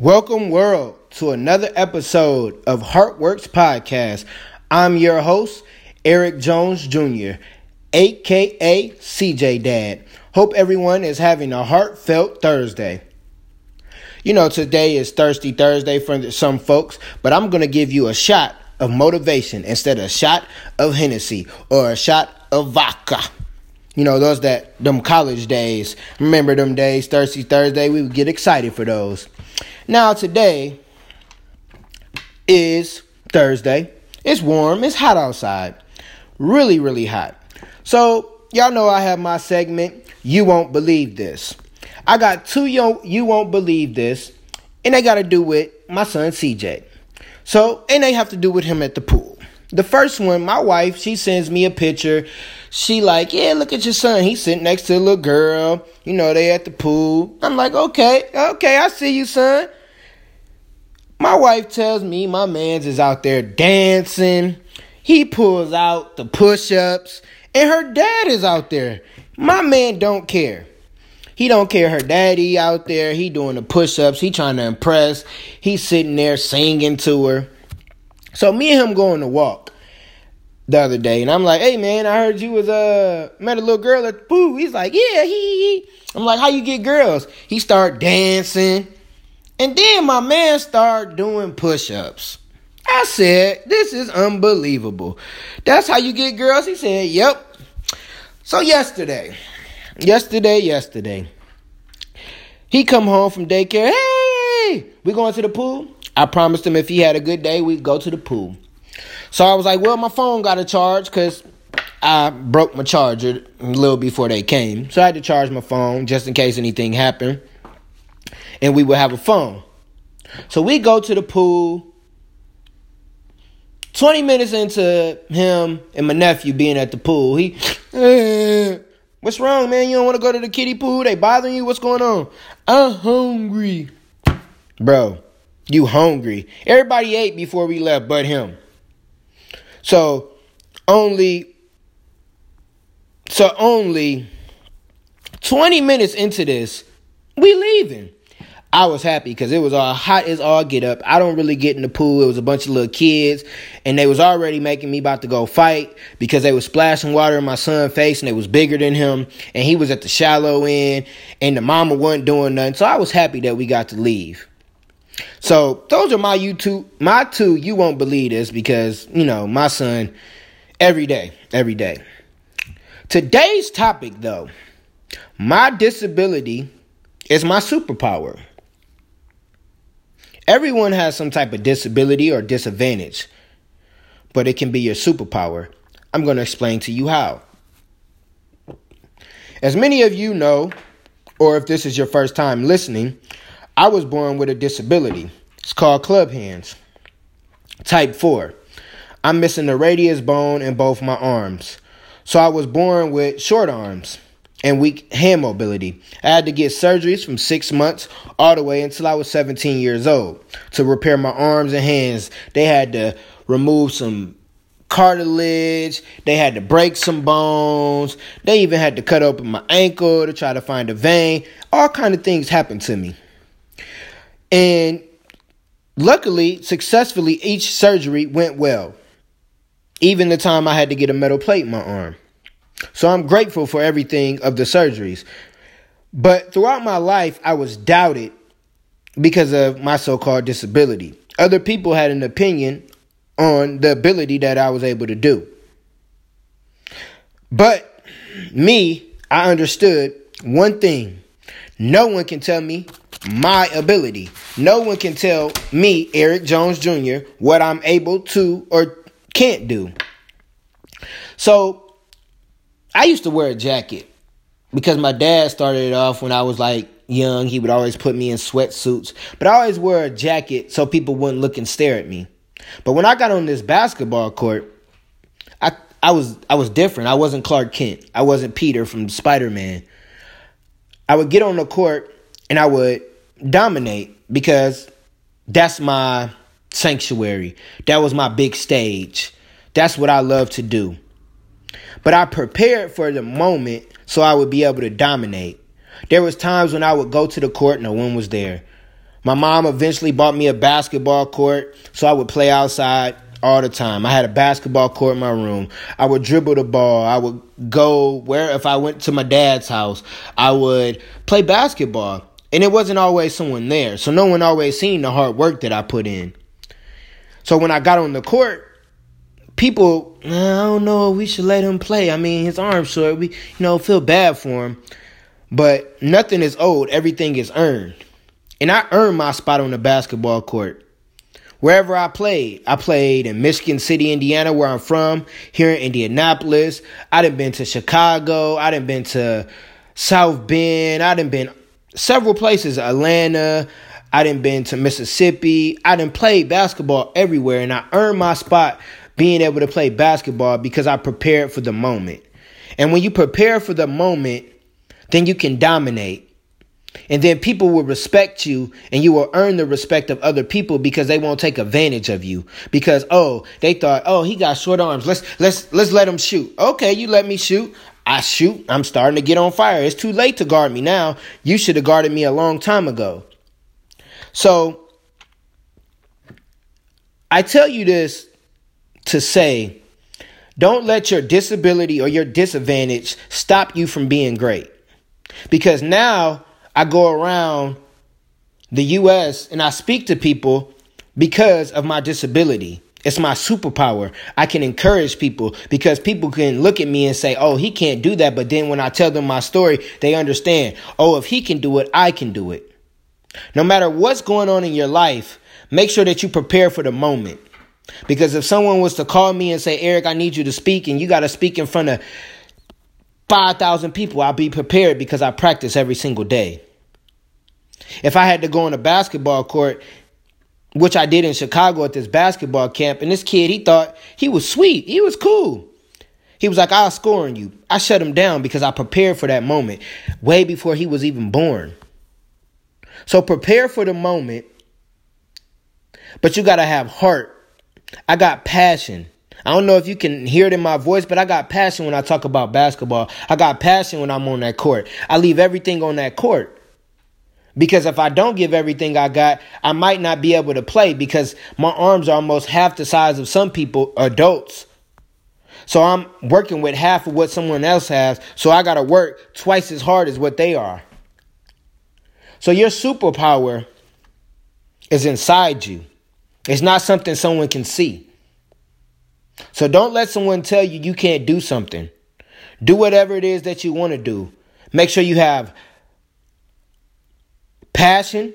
Welcome, world, to another episode of Heartworks Podcast. I'm your host, Eric Jones Jr., aka CJ Dad. Hope everyone is having a heartfelt Thursday. You know, today is Thirsty Thursday for some folks, but I'm going to give you a shot of motivation instead of a shot of Hennessy or a shot of vodka. You know, those that, them college days. Remember them days, Thirsty Thursday? We would get excited for those. Now, today is Thursday. It's warm, it's hot outside. Really, really hot. So, y'all know I have my segment, You Won't Believe This. I got two yo- You Won't Believe This, and they got to do with my son CJ. So, and they have to do with him at the pool. The first one, my wife, she sends me a picture. She like, yeah, look at your son. He's sitting next to a little girl. You know, they at the pool. I'm like, okay, okay, I see you, son. My wife tells me my man's is out there dancing. He pulls out the push-ups, and her dad is out there. My man don't care. He don't care her daddy out there. He doing the push-ups. He trying to impress. He's sitting there singing to her. So me and him going to walk the other day, and I'm like, "Hey man, I heard you was uh met a little girl at the pool." He's like, "Yeah, he." I'm like, "How you get girls?" He start dancing. And then my man start doing push ups. I said, This is unbelievable. That's how you get girls? He said, Yep. So, yesterday, yesterday, yesterday, he come home from daycare. Hey, we going to the pool? I promised him if he had a good day, we'd go to the pool. So I was like, well, my phone got a charge because I broke my charger a little before they came. So I had to charge my phone just in case anything happened and we would have a phone. So we go to the pool. 20 minutes into him and my nephew being at the pool, he, eh, what's wrong, man? You don't want to go to the kiddie pool? They bothering you? What's going on? I'm hungry. Bro, you hungry. Everybody ate before we left but him. So, only, so only 20 minutes into this, we leaving. I was happy because it was all hot as all get up. I don't really get in the pool. It was a bunch of little kids, and they was already making me about to go fight because they was splashing water in my son's face, and it was bigger than him, and he was at the shallow end, and the mama wasn't doing nothing. So I was happy that we got to leave. So those are my YouTube, my two. You won't believe this because you know my son every day, every day. Today's topic, though, my disability is my superpower. Everyone has some type of disability or disadvantage, but it can be your superpower. I'm going to explain to you how. As many of you know, or if this is your first time listening, I was born with a disability. It's called club hands. Type 4. I'm missing the radius bone in both my arms. So I was born with short arms and weak hand mobility. I had to get surgeries from six months all the way until I was 17 years old to repair my arms and hands. They had to remove some cartilage. They had to break some bones. They even had to cut open my ankle to try to find a vein. All kind of things happened to me. And luckily, successfully, each surgery went well. Even the time I had to get a metal plate in my arm. So I'm grateful for everything of the surgeries. But throughout my life, I was doubted because of my so called disability. Other people had an opinion on the ability that I was able to do. But me, I understood one thing no one can tell me my ability. No one can tell me, Eric Jones Jr., what I'm able to or can't do. So I used to wear a jacket because my dad started it off when I was like young. He would always put me in sweatsuits, but I always wear a jacket so people wouldn't look and stare at me. But when I got on this basketball court, I I was I was different. I wasn't Clark Kent. I wasn't Peter from Spider Man. I would get on the court and I would dominate because that's my sanctuary. That was my big stage. That's what I love to do. But I prepared for the moment so I would be able to dominate. There was times when I would go to the court, and no one was there. My mom eventually bought me a basketball court so I would play outside all the time. I had a basketball court in my room. I would dribble the ball. I would go where if I went to my dad's house, I would play basketball. And it wasn't always someone there. So no one always seen the hard work that I put in. So when I got on the court, people, I don't know, we should let him play. I mean, his arm's short. We, you know, feel bad for him. But nothing is owed, everything is earned. And I earned my spot on the basketball court. Wherever I played, I played in Michigan City, Indiana, where I'm from, here in Indianapolis. I done been to Chicago. I done been to South Bend. I done been several places, Atlanta. I didn't been to Mississippi. I didn't play basketball everywhere, and I earned my spot being able to play basketball because I prepared for the moment. And when you prepare for the moment, then you can dominate. And then people will respect you and you will earn the respect of other people because they won't take advantage of you. Because oh, they thought, "Oh, he got short arms. Let's let's let's let him shoot." Okay, you let me shoot. I shoot. I'm starting to get on fire. It's too late to guard me now. You should have guarded me a long time ago. So I tell you this to say don't let your disability or your disadvantage stop you from being great. Because now I go around the US and I speak to people because of my disability. It's my superpower. I can encourage people because people can look at me and say, oh, he can't do that. But then when I tell them my story, they understand, oh, if he can do it, I can do it. No matter what's going on in your life, make sure that you prepare for the moment. Because if someone was to call me and say, Eric, I need you to speak, and you got to speak in front of 5,000 people, I'll be prepared because I practice every single day. If I had to go on a basketball court, which I did in Chicago at this basketball camp, and this kid, he thought he was sweet. He was cool. He was like, I'll score on you. I shut him down because I prepared for that moment way before he was even born. So prepare for the moment, but you got to have heart. I got passion. I don't know if you can hear it in my voice, but I got passion when I talk about basketball. I got passion when I'm on that court. I leave everything on that court. Because if I don't give everything I got, I might not be able to play because my arms are almost half the size of some people, adults. So I'm working with half of what someone else has. So I got to work twice as hard as what they are. So your superpower is inside you. It's not something someone can see. So don't let someone tell you you can't do something. Do whatever it is that you want to do. Make sure you have passion.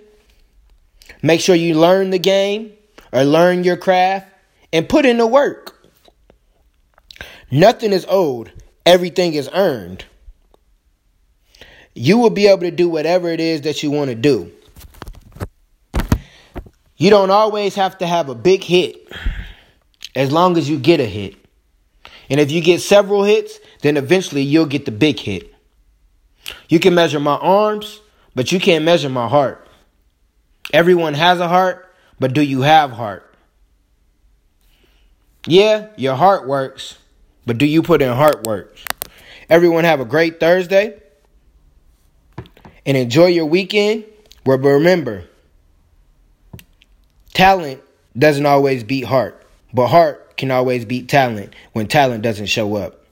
Make sure you learn the game or learn your craft and put in the work. Nothing is owed, everything is earned. You will be able to do whatever it is that you want to do. You don't always have to have a big hit as long as you get a hit. And if you get several hits, then eventually you'll get the big hit. You can measure my arms, but you can't measure my heart. Everyone has a heart, but do you have heart? Yeah, your heart works, but do you put in heart work? Everyone have a great Thursday and enjoy your weekend. But remember, talent doesn't always beat heart, but heart can always beat talent when talent doesn't show up.